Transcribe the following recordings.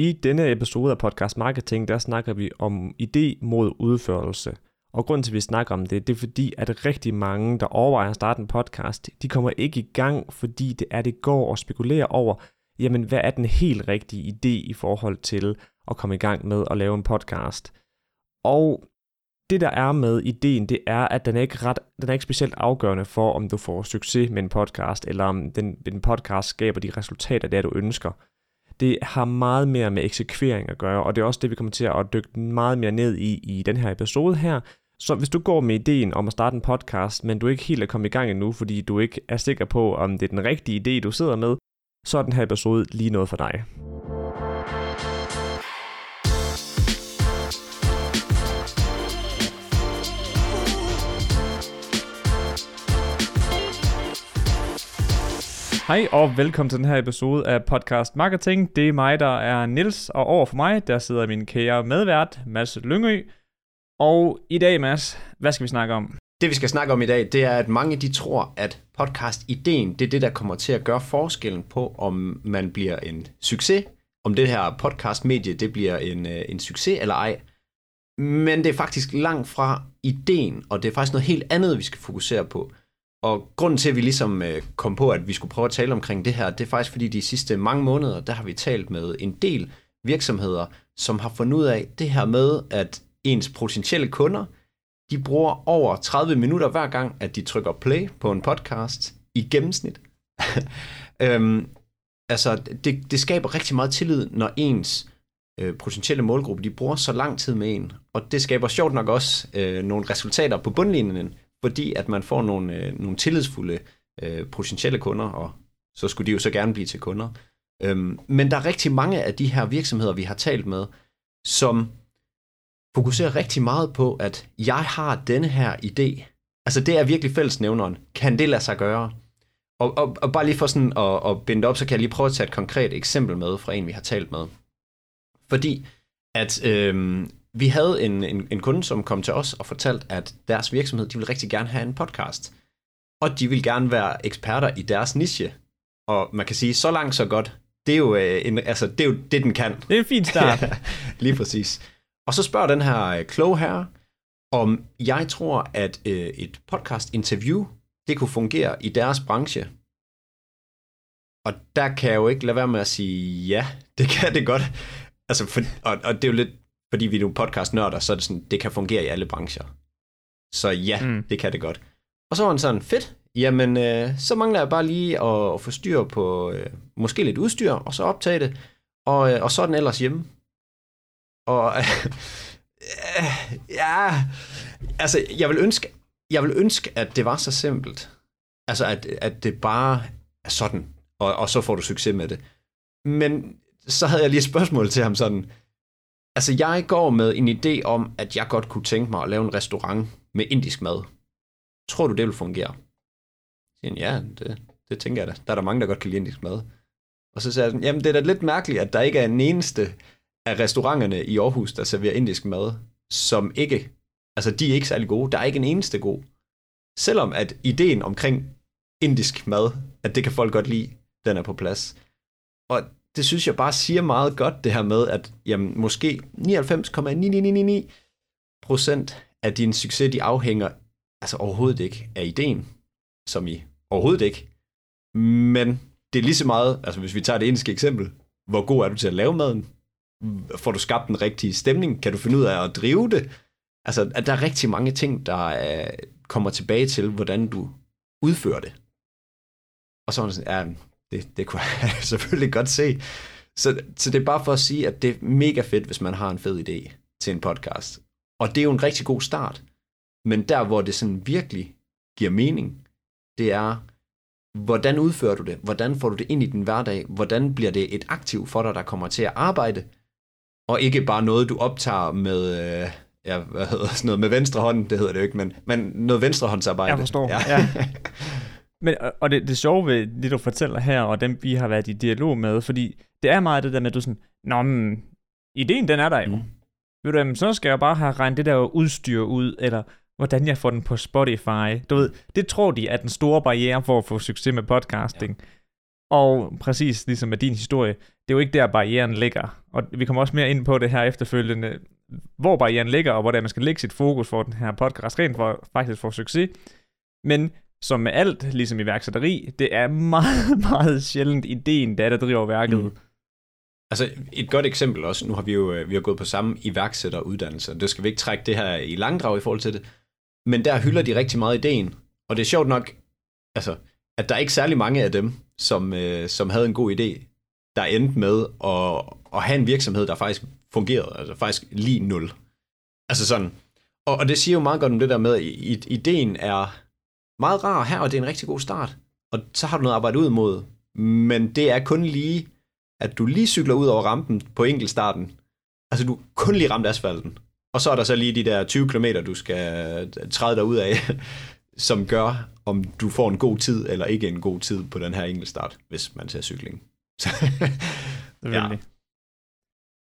I denne episode af Podcast Marketing, der snakker vi om idé mod udførelse. Og grunden til, at vi snakker om det, det er fordi, at rigtig mange, der overvejer at starte en podcast, de kommer ikke i gang, fordi det er, det går og spekulerer over, jamen hvad er den helt rigtige idé i forhold til at komme i gang med at lave en podcast. Og det der er med ideen, det er, at den er ikke, ret, den er ikke specielt afgørende for, om du får succes med en podcast, eller om den, den podcast skaber de resultater, der du ønsker. Det har meget mere med eksekvering at gøre, og det er også det, vi kommer til at dykke meget mere ned i i den her episode her. Så hvis du går med ideen om at starte en podcast, men du ikke helt er kommet i gang endnu, fordi du ikke er sikker på, om det er den rigtige idé, du sidder med, så er den her episode lige noget for dig. Hej og velkommen til den her episode af Podcast Marketing. Det er mig, der er Nils og over for mig, der sidder min kære medvært, Mads Lyngø. Og i dag, Mads, hvad skal vi snakke om? Det vi skal snakke om i dag, det er, at mange de tror, at podcast-ideen, det er det, der kommer til at gøre forskellen på, om man bliver en succes, om det her podcast-medie, det bliver en, øh, en succes eller ej. Men det er faktisk langt fra ideen, og det er faktisk noget helt andet, vi skal fokusere på. Og grunden til, at vi ligesom øh, kom på, at vi skulle prøve at tale omkring det her, det er faktisk fordi de sidste mange måneder, der har vi talt med en del virksomheder, som har fundet ud af det her med, at ens potentielle kunder, de bruger over 30 minutter hver gang, at de trykker play på en podcast i gennemsnit. øhm, altså, det, det skaber rigtig meget tillid, når ens øh, potentielle målgruppe, de bruger så lang tid med en. Og det skaber sjovt nok også øh, nogle resultater på bundlinjen, fordi at man får nogle, øh, nogle tillidsfulde øh, potentielle kunder, og så skulle de jo så gerne blive til kunder. Øhm, men der er rigtig mange af de her virksomheder, vi har talt med, som fokuserer rigtig meget på, at jeg har denne her idé. Altså det er virkelig fællesnævneren. Kan det lade sig gøre? Og, og, og bare lige for sådan at, at binde op, så kan jeg lige prøve at tage et konkret eksempel med fra en, vi har talt med. Fordi at øhm, vi havde en, en, en kunde, som kom til os og fortalte, at deres virksomhed, de ville rigtig gerne have en podcast. Og de vil gerne være eksperter i deres niche. Og man kan sige, så langt så godt. Det er jo, øh, en, altså, det, er jo det, den kan. Det er en fin start. Lige præcis. Og så spørger den her øh, kloge her, om jeg tror, at øh, et podcast-interview, det kunne fungere i deres branche. Og der kan jeg jo ikke lade være med at sige, ja, det kan det godt. Altså, for, og, og det er jo lidt, fordi vi er jo podcast-nørder, så er det sådan, det kan fungere i alle brancher. Så ja, mm. det kan det godt. Og så var han sådan, fedt, jamen øh, så mangler jeg bare lige at, at få styr på øh, måske lidt udstyr, og så optage det, og, øh, og så er den ellers hjemme. Og øh, ja, altså jeg vil ønske, jeg vil ønske, at det var så simpelt. Altså at, at det bare er sådan, og, og så får du succes med det. Men så havde jeg lige et spørgsmål til ham sådan, altså jeg går med en idé om, at jeg godt kunne tænke mig at lave en restaurant med indisk mad. Tror du, det vil fungere? Siger ja, det, det tænker jeg da. Der er der mange, der godt kan lide indisk mad. Og så sagde jeg, jamen det er da lidt mærkeligt, at der ikke er en eneste af restauranterne i Aarhus, der serverer indisk mad, som ikke, altså de er ikke særlig gode. Der er ikke en eneste god. Selvom at ideen omkring indisk mad, at det kan folk godt lide, den er på plads. Og det synes jeg bare siger meget godt, det her med, at jamen, måske 99,999 procent af din succes, de afhænger altså overhovedet ikke af ideen, som i overhovedet ikke. Men det er lige så meget, altså hvis vi tager det indiske eksempel, hvor god er du til at lave maden? Får du skabt den rigtige stemning? Kan du finde ud af at drive det? Altså, at der er rigtig mange ting, der er, kommer tilbage til, hvordan du udfører det. Og så er det sådan, ja, det, det kunne jeg selvfølgelig godt se. Så, så det er bare for at sige, at det er mega fedt, hvis man har en fed idé til en podcast. Og det er jo en rigtig god start. Men der, hvor det sådan virkelig giver mening, det er, hvordan udfører du det? Hvordan får du det ind i din hverdag? Hvordan bliver det et aktiv for dig, der kommer til at arbejde? Og ikke bare noget, du optager med, øh, ja, hvad hedder sådan noget, med venstre hånd, det hedder det jo ikke, men, men noget venstrehåndsarbejde. Jeg forstår, ja. ja. Men, og det, det sjove ved det, du fortæller her, og dem, vi har været i dialog med, fordi det er meget det der med, at du sådan, Nå, men, ideen, den er der jo. Mm. Ved du, jamen, så skal jeg bare have regnet det der udstyr ud, eller hvordan jeg får den på Spotify. Du ved, det tror de er den store barriere for at få succes med podcasting. Ja. Og præcis ligesom med din historie, det er jo ikke der, barrieren ligger. Og vi kommer også mere ind på det her efterfølgende, hvor barrieren ligger, og hvordan man skal lægge sit fokus for den her podcast, rent for faktisk få succes. Men som med alt, ligesom iværksætteri, det er meget, meget sjældent ideen, der, der driver værket. Mm. Altså et godt eksempel også, nu har vi jo øh, vi har gået på samme iværksætteruddannelse, det skal vi ikke trække det her i langdrag i forhold til det, men der hylder de rigtig meget ideen, og det er sjovt nok, altså, at der er ikke særlig mange af dem, som, øh, som havde en god idé, der endte med at, at have en virksomhed, der faktisk fungerede, altså faktisk lige nul. Altså sådan, og, og det siger jo meget godt om det der med, at ideen er meget rar her, og det er en rigtig god start, og så har du noget at arbejde ud mod, men det er kun lige, at du lige cykler ud over rampen på enkeltstarten, altså du kun lige ramt asfalten, og så er der så lige de der 20 km, du skal øh, træde dig ud af, som gør, om du får en god tid eller ikke en god tid på den her enkeltstart, hvis man ser cykling. ja.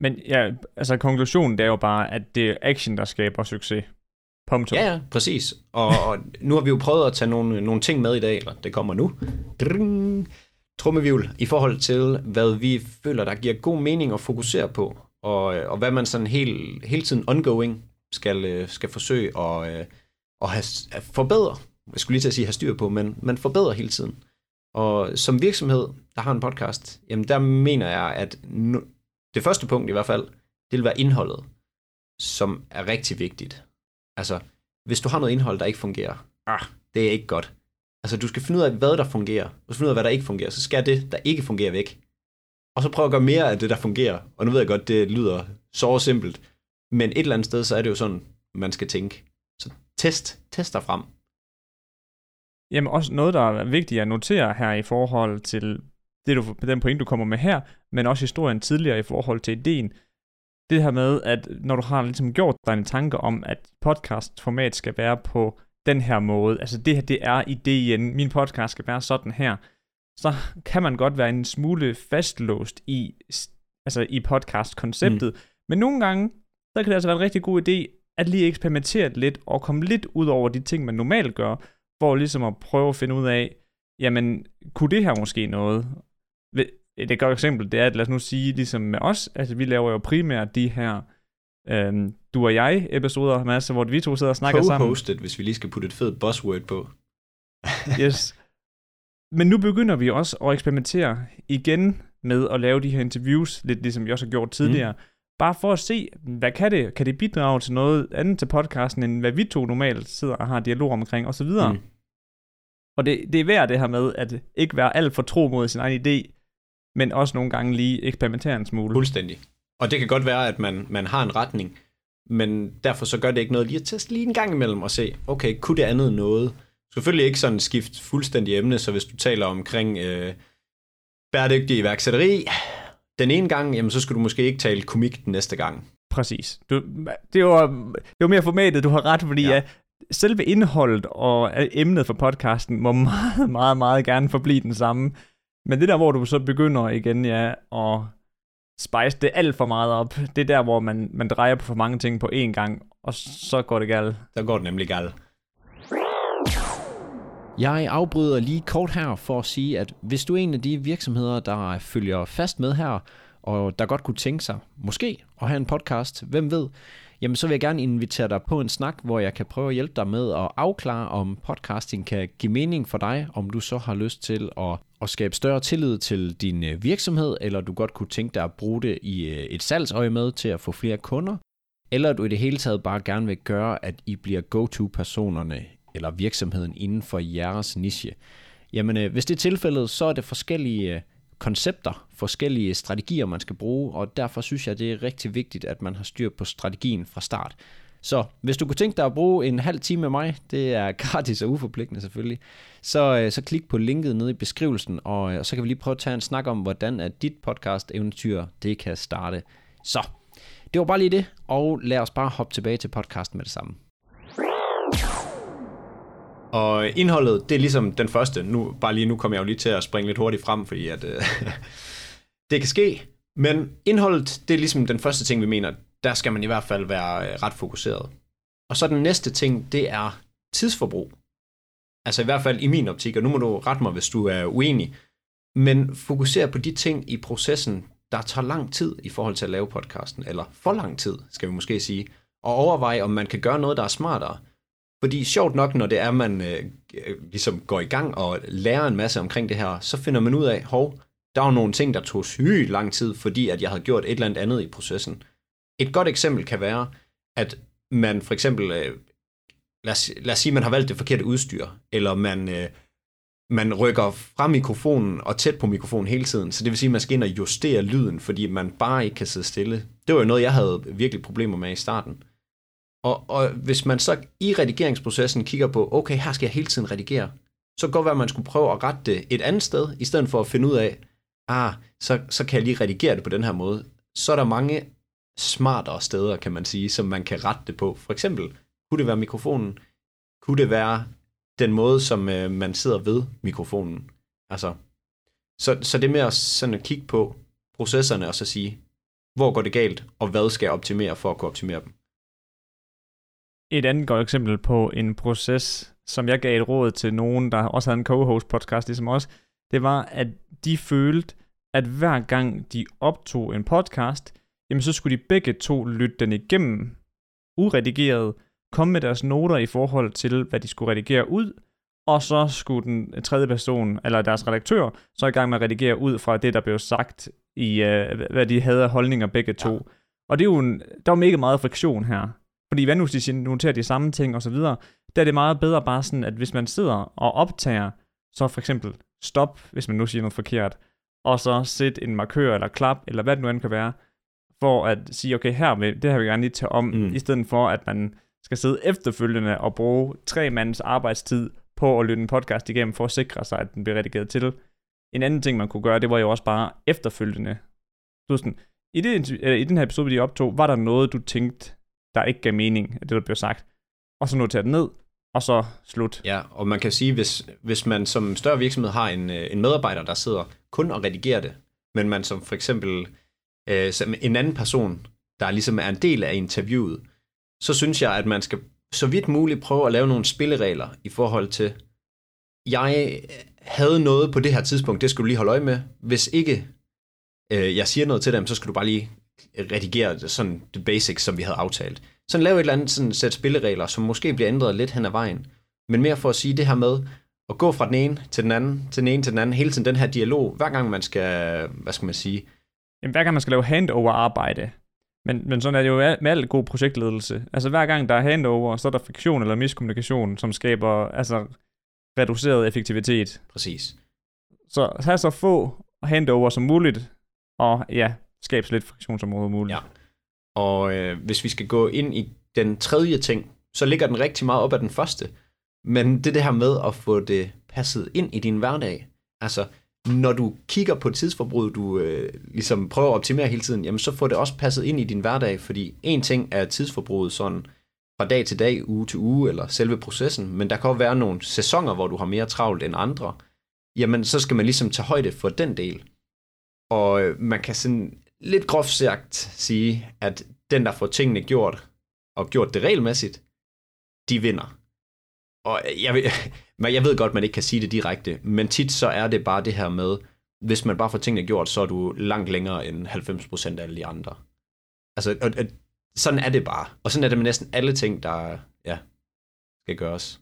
Men ja, altså konklusionen det er jo bare, at det er action, der skaber succes. Punktum. Ja, ja, præcis. Og, og nu har vi jo prøvet at tage nogle, nogle ting med i dag, eller det kommer nu. Dring. Trummevivl i forhold til, hvad vi føler, der giver god mening at fokusere på, og, og hvad man sådan helt, hele tiden ongoing skal, øh, skal forsøge at, øh, at, have, at forbedre. Jeg skulle lige til at sige have styr på, men man forbedrer hele tiden. Og som virksomhed, der har en podcast, jamen der mener jeg, at nu, det første punkt i hvert fald, det vil være indholdet, som er rigtig vigtigt. Altså, hvis du har noget indhold, der ikke fungerer, ah, det er ikke godt. Altså, du skal finde ud af, hvad der fungerer. Du skal finde ud af, hvad der ikke fungerer. Så skal det, der ikke fungerer, væk. Og så prøv at gøre mere af det, der fungerer. Og nu ved jeg godt, det lyder så simpelt. Men et eller andet sted, så er det jo sådan, man skal tænke. Så test, test dig frem. Jamen også noget, der er vigtigt at notere her i forhold til det, du, den point, du kommer med her, men også historien tidligere i forhold til ideen. Det her med, at når du har ligesom gjort dig en tanke om, at podcastformat skal være på den her måde, altså det her, det er ideen, min podcast skal være sådan her, så kan man godt være en smule fastlåst i, altså i podcast-konceptet. Mm. Men nogle gange, så kan det altså være en rigtig god idé, at lige eksperimentere lidt, og komme lidt ud over de ting, man normalt gør, for ligesom at prøve at finde ud af, jamen, kunne det her måske noget? Et godt eksempel, det er, at lad os nu sige, ligesom med os, altså vi laver jo primært de her øhm, du og jeg episoder, masse, hvor vi to sidder og snakker sammen. Co-hosted, hvis vi lige skal putte et fedt buzzword på. yes. Men nu begynder vi også at eksperimentere igen med at lave de her interviews, lidt ligesom vi også har gjort tidligere. Mm. Bare for at se, hvad kan det? Kan det bidrage til noget andet til podcasten, end hvad vi to normalt sidder og har dialog omkring, og så videre. Mm. Og det, det er værd det her med, at ikke være alt for tro mod sin egen idé, men også nogle gange lige eksperimentere en smule. Fuldstændig. Og det kan godt være, at man, man har en retning, men derfor så gør det ikke noget lige at teste lige en gang imellem og se, okay, kunne det andet noget? Selvfølgelig ikke sådan skift fuldstændig emne, så hvis du taler omkring øh, bæredygtig iværksætteri, den ene gang, jamen så skulle du måske ikke tale komik den næste gang. Præcis. Du, det, var, det var mere formatet, du har ret, fordi ja. Ja, selve indholdet og emnet for podcasten må meget, meget, meget gerne forblive den samme. Men det der, hvor du så begynder igen, ja, at spice det alt for meget op, det er der, hvor man, man drejer på for mange ting på én gang, og så går det galt. Så går det nemlig galt. Jeg afbryder lige kort her for at sige, at hvis du er en af de virksomheder, der følger fast med her, og der godt kunne tænke sig, måske, at have en podcast, hvem ved, jamen så vil jeg gerne invitere dig på en snak, hvor jeg kan prøve at hjælpe dig med at afklare, om podcasting kan give mening for dig, om du så har lyst til at, at skabe større tillid til din øh, virksomhed, eller du godt kunne tænke dig at bruge det i øh, et salgsøje med til at få flere kunder, eller du i det hele taget bare gerne vil gøre, at I bliver go-to-personerne eller virksomheden inden for jeres niche. Jamen, øh, hvis det er tilfældet, så er det forskellige koncepter, forskellige strategier, man skal bruge, og derfor synes jeg, det er rigtig vigtigt, at man har styr på strategien fra start. Så hvis du kunne tænke dig at bruge en halv time med mig, det er gratis og uforpligtende selvfølgelig, så, øh, så klik på linket nede i beskrivelsen, og, øh, og så kan vi lige prøve at tage en snak om, hvordan at dit podcast-eventyr det kan starte. Så, det var bare lige det, og lad os bare hoppe tilbage til podcasten med det samme. Og indholdet, det er ligesom den første. Nu, bare lige nu kommer jeg jo lige til at springe lidt hurtigt frem, fordi at, øh, det kan ske. Men indholdet, det er ligesom den første ting, vi mener. Der skal man i hvert fald være øh, ret fokuseret. Og så den næste ting, det er tidsforbrug. Altså i hvert fald i min optik, og nu må du rette mig, hvis du er uenig. Men fokuser på de ting i processen, der tager lang tid i forhold til at lave podcasten, eller for lang tid, skal vi måske sige, og overveje, om man kan gøre noget, der er smartere. Fordi sjovt nok, når det er, man øh, øh ligesom går i gang og lærer en masse omkring det her, så finder man ud af, hov, der var nogle ting, der tog sygt lang tid, fordi at jeg havde gjort et eller andet andet i processen. Et godt eksempel kan være, at man for eksempel, øh, lad, os, lad os sige, man har valgt det forkerte udstyr, eller man, øh, man rykker fra mikrofonen og tæt på mikrofonen hele tiden, så det vil sige, at man skal ind og justere lyden, fordi man bare ikke kan sidde stille. Det var jo noget, jeg havde virkelig problemer med i starten. Og, og hvis man så i redigeringsprocessen kigger på, okay, her skal jeg hele tiden redigere, så kan det godt være, at man skulle prøve at rette det et andet sted, i stedet for at finde ud af, ah, så, så kan jeg lige redigere det på den her måde. Så er der mange smartere steder, kan man sige, som man kan rette det på. For eksempel, kunne det være mikrofonen? Kunne det være den måde, som øh, man sidder ved mikrofonen? Altså, så, så det med at, sådan at kigge på processerne og så sige, hvor går det galt, og hvad skal jeg optimere for at kunne optimere dem? Et andet godt eksempel på en proces, som jeg gav et råd til nogen, der også havde en co-host podcast ligesom os, det var, at de følte, at hver gang de optog en podcast, jamen så skulle de begge to lytte den igennem, uredigeret, komme med deres noter i forhold til, hvad de skulle redigere ud, og så skulle den tredje person, eller deres redaktør, så i gang med at redigere ud fra det, der blev sagt i, uh, hvad de havde af holdninger begge to. Ja. Og det er jo en, der var mega meget friktion her. Fordi hvad nu, hvis de noterer de samme ting og så videre, der er det meget bedre bare sådan, at hvis man sidder og optager, så for eksempel stop, hvis man nu siger noget forkert, og så sæt en markør eller klap, eller hvad det nu end kan være, for at sige, okay, her vil, det her vil jeg gerne lige tage om, mm. i stedet for, at man skal sidde efterfølgende og bruge tre mands arbejdstid på at lytte en podcast igennem, for at sikre sig, at den bliver redigeret til. En anden ting, man kunne gøre, det var jo også bare efterfølgende. Du sådan, i, det, i den her episode, vi optog, var der noget, du tænkte, der ikke gav mening af det, der blev sagt? Og så notere det ned, og så slut. Ja, og man kan sige, hvis, hvis man som større virksomhed har en, øh, en medarbejder, der sidder kun og redigerer det, men man som for eksempel øh, som en anden person, der ligesom er en del af interviewet, så synes jeg, at man skal så vidt muligt prøve at lave nogle spilleregler i forhold til, jeg havde noget på det her tidspunkt, det skal du lige holde øje med. Hvis ikke øh, jeg siger noget til dem, så skal du bare lige redigere sådan the basics, som vi havde aftalt. Så lave et eller andet sådan sæt spilleregler, som måske bliver ændret lidt hen ad vejen. Men mere for at sige det her med, at gå fra den ene til den anden, til den ene til den anden, hele tiden den her dialog, hver gang man skal, hvad skal man sige? Jamen, hver gang man skal lave handover-arbejde, men, men sådan er det jo med al god projektledelse. Altså hver gang der er handover, så er der friktion eller miskommunikation, som skaber altså, reduceret effektivitet. Præcis. Så have så få handover som muligt, og ja, skabe så lidt friktion som muligt. Ja. Og øh, hvis vi skal gå ind i den tredje ting, så ligger den rigtig meget op af den første. Men det det her med at få det passet ind i din hverdag. Altså, når du kigger på tidsforbruget, du øh, ligesom prøver at optimere hele tiden, jamen så får det også passet ind i din hverdag, fordi en ting er tidsforbruget sådan fra dag til dag, uge til uge, eller selve processen, men der kan også være nogle sæsoner, hvor du har mere travlt end andre. Jamen, så skal man ligesom tage højde for den del. Og øh, man kan sådan lidt groft sagt sige, at den, der får tingene gjort, og gjort det regelmæssigt, de vinder. Og jeg, ved, jeg ved godt, man ikke kan sige det direkte, men tit så er det bare det her med, hvis man bare får tingene gjort, så er du langt længere end 90% af alle de andre. Altså, og, og, sådan er det bare. Og sådan er det med næsten alle ting, der ja, skal gøres.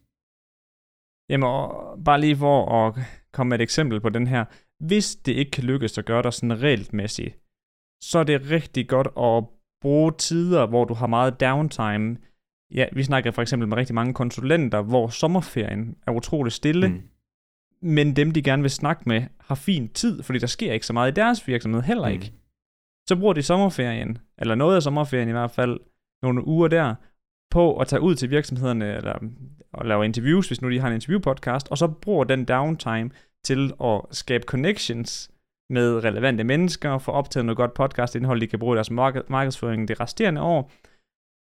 Jamen, og bare lige for at komme med et eksempel på den her. Hvis det ikke kan lykkes at gøre dig sådan regelmæssigt, så er det rigtig godt at bruge tider, hvor du har meget downtime. Ja, vi snakker for eksempel med rigtig mange konsulenter, hvor sommerferien er utrolig stille, mm. men dem, de gerne vil snakke med, har fin tid, fordi der sker ikke så meget i deres virksomhed heller ikke. Mm. Så bruger de sommerferien, eller noget af sommerferien i hvert fald, nogle uger der, på at tage ud til virksomhederne, eller og lave interviews, hvis nu de har en interviewpodcast, og så bruger den downtime til at skabe connections med relevante mennesker, få optaget noget godt podcastindhold, de kan bruge i deres markedsføring det resterende år,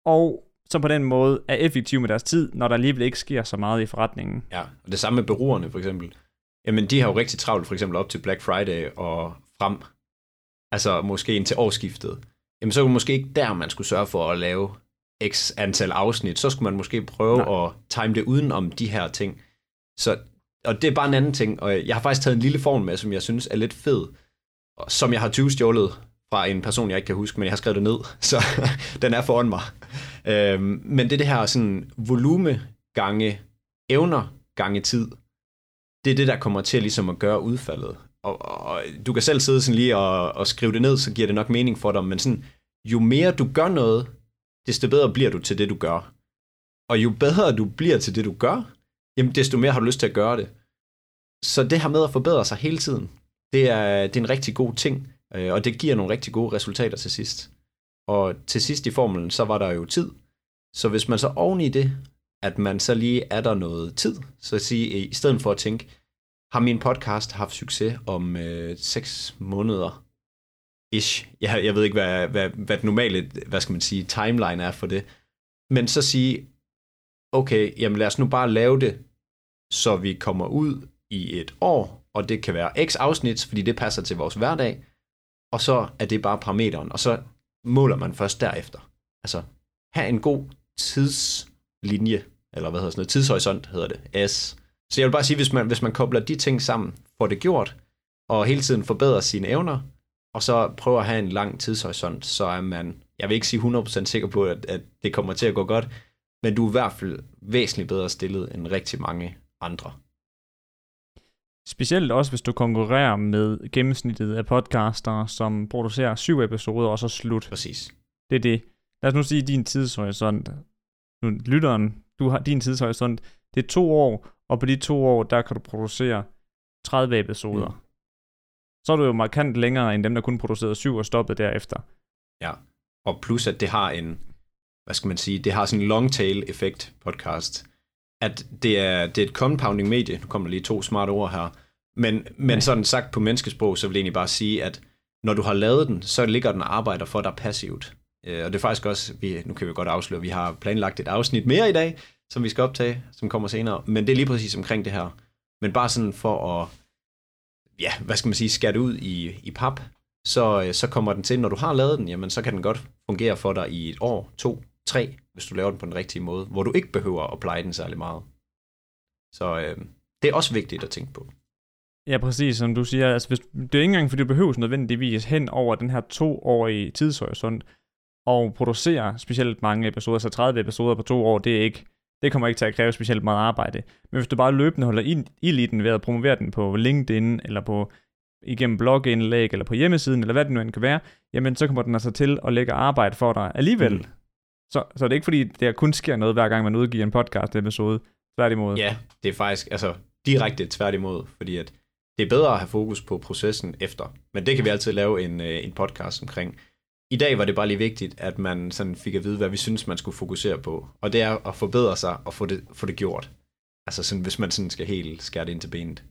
og så på den måde er effektiv med deres tid, når der alligevel ikke sker så meget i forretningen. Ja, og det samme med bureauerne for eksempel. Jamen, de har jo rigtig travlt for eksempel op til Black Friday og frem, altså måske ind til årsskiftet. Jamen, så er det måske ikke der, man skulle sørge for at lave x antal afsnit. Så skulle man måske prøve Nej. at time det uden om de her ting. Så og det er bare en anden ting, og jeg har faktisk taget en lille form med, som jeg synes er lidt fed, som jeg har 20 stjålet fra en person, jeg ikke kan huske, men jeg har skrevet det ned, så den er foran mig. Øhm, men det er det her sådan volume gange evner gange tid. Det er det, der kommer til ligesom at gøre udfaldet. Og, og du kan selv sidde sådan lige og, og skrive det ned, så giver det nok mening for dig, men sådan, jo mere du gør noget, desto bedre bliver du til det, du gør. Og jo bedre du bliver til det, du gør, jamen desto mere har du lyst til at gøre det. Så det her med at forbedre sig hele tiden, det er, det er en rigtig god ting, øh, og det giver nogle rigtig gode resultater til sidst. Og til sidst i formelen, så var der jo tid. Så hvis man så oven i det, at man så lige er der noget tid, så at sige, i stedet for at tænke, har min podcast haft succes om øh, 6 måneder? Ish. Jeg, jeg ved ikke, hvad, hvad, hvad det normale, hvad skal man sige, timeline er for det. Men så sige, okay, jamen lad os nu bare lave det, så vi kommer ud i et år, og det kan være x afsnit, fordi det passer til vores hverdag, og så er det bare parameteren, og så måler man først derefter. Altså, have en god tidslinje, eller hvad hedder sådan noget, tidshorisont hedder det, S. Så jeg vil bare sige, hvis man, hvis man kobler de ting sammen, får det gjort, og hele tiden forbedrer sine evner, og så prøver at have en lang tidshorisont, så er man, jeg vil ikke sige 100% sikker på, at, at det kommer til at gå godt, men du er i hvert fald væsentligt bedre stillet end rigtig mange andre. Specielt også, hvis du konkurrerer med gennemsnittet af podcaster, som producerer syv episoder, og så slut. Præcis. Det er det. Lad os nu sige, din tidshorisont. Nu, lytteren, du har din tidshorisont, det er to år, og på de to år, der kan du producere 30 episoder. Mm. Så er du jo markant længere end dem, der kun producerede syv og stoppede derefter. Ja, og plus at det har en, hvad skal man sige, det har sådan en long tail effekt podcast. At det er, det er et compounding medie, nu kommer der lige to smarte ord her, men, men sådan sagt på menneskesprog, så vil jeg egentlig bare sige, at når du har lavet den, så ligger den og arbejder for dig passivt. Øh, og det er faktisk også, vi, nu kan vi godt afsløre, vi har planlagt et afsnit mere i dag, som vi skal optage, som kommer senere. Men det er lige præcis omkring det her. Men bare sådan for at, ja, hvad skal man sige, det ud i, i pap, så, øh, så kommer den til, når du har lavet den, jamen så kan den godt fungere for dig i et år, to, tre, hvis du laver den på den rigtige måde, hvor du ikke behøver at pleje den særlig meget. Så øh, det er også vigtigt at tænke på. Ja, præcis, som du siger. Altså, hvis, det er ikke engang, fordi du behøver nødvendigvis hen over den her toårige tidshorisont og producere specielt mange episoder, så 30 episoder på to år, det er ikke, det kommer ikke til at kræve specielt meget arbejde. Men hvis du bare løbende holder ild i den ved at promovere den på LinkedIn, eller på igennem blogindlæg, eller på hjemmesiden, eller hvad det nu end kan være, jamen så kommer den altså til at lægge arbejde for dig alligevel. Mm. Så, så det er ikke fordi, der kun sker noget, hver gang man udgiver en podcast episode. Tværtimod. Ja, det er faktisk altså direkte tværtimod, fordi at det er bedre at have fokus på processen efter. Men det kan vi altid lave en, øh, en podcast omkring. I dag var det bare lige vigtigt, at man sådan fik at vide, hvad vi synes, man skulle fokusere på. Og det er at forbedre sig og få det, få det gjort. Altså sådan, hvis man sådan skal helt skære det ind til benet.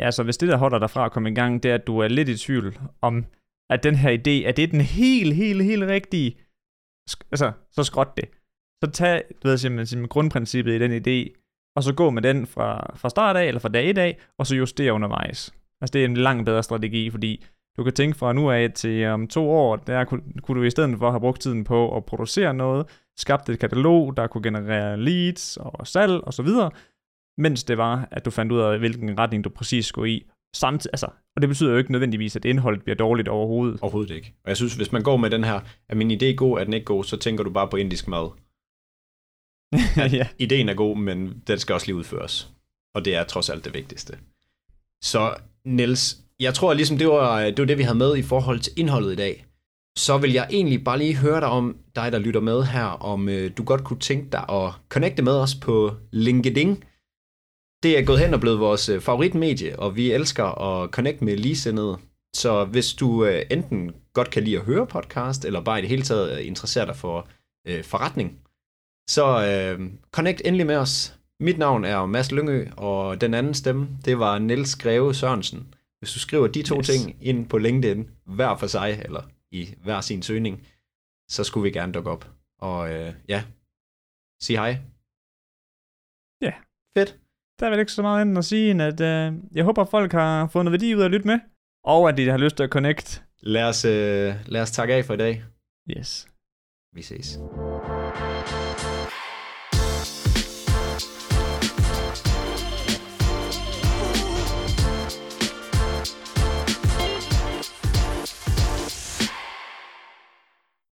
Ja, så hvis det, der holder dig fra at komme i gang, det er, at du er lidt i tvivl om, at den her idé, er det den helt, helt, helt rigtige, altså, så skråt det. Så tag, du ved, simpelthen, grundprincippet i den idé, og så gå med den fra, fra start af, eller fra dag i dag, og så justere undervejs. Altså det er en langt bedre strategi, fordi du kan tænke fra nu af til om to år, der kunne, kunne du i stedet for have brugt tiden på at producere noget, skabt et katalog, der kunne generere leads og salg og så videre, mens det var, at du fandt ud af, hvilken retning du præcis skulle i. Samtidig, altså, og det betyder jo ikke nødvendigvis, at indholdet bliver dårligt overhovedet. Overhovedet ikke. Og jeg synes, hvis man går med den her, er min idé god, er den ikke god, så tænker du bare på indisk mad. ja. Ideen er god, men den skal også lige udføres. Og det er trods alt det vigtigste. Så Niels, jeg tror ligesom, det var, det var det, vi havde med i forhold til indholdet i dag. Så vil jeg egentlig bare lige høre dig om, dig der lytter med her, om øh, du godt kunne tænke dig at connecte med os på LinkedIn. Det er gået hen og blevet vores øh, favoritmedie, og vi elsker at connecte med ligesindede. Så hvis du øh, enten godt kan lide at høre podcast, eller bare i det hele taget interesserer dig for øh, forretning, så øh, connect endelig med os. Mit navn er Mads Lyngø, og den anden stemme, det var Niels Greve Sørensen. Hvis du skriver de to yes. ting ind på LinkedIn, hver for sig, eller i hver sin søgning, så skulle vi gerne dukke op. Og øh, ja, sig hej. Ja. Fedt. Der er vel ikke så meget andet at sige, end at øh, jeg håber, at folk har fundet værdi ud af at lytte med, og at de har lyst til at connect. Lad os, øh, lad os takke af for i dag. Yes. Vi ses.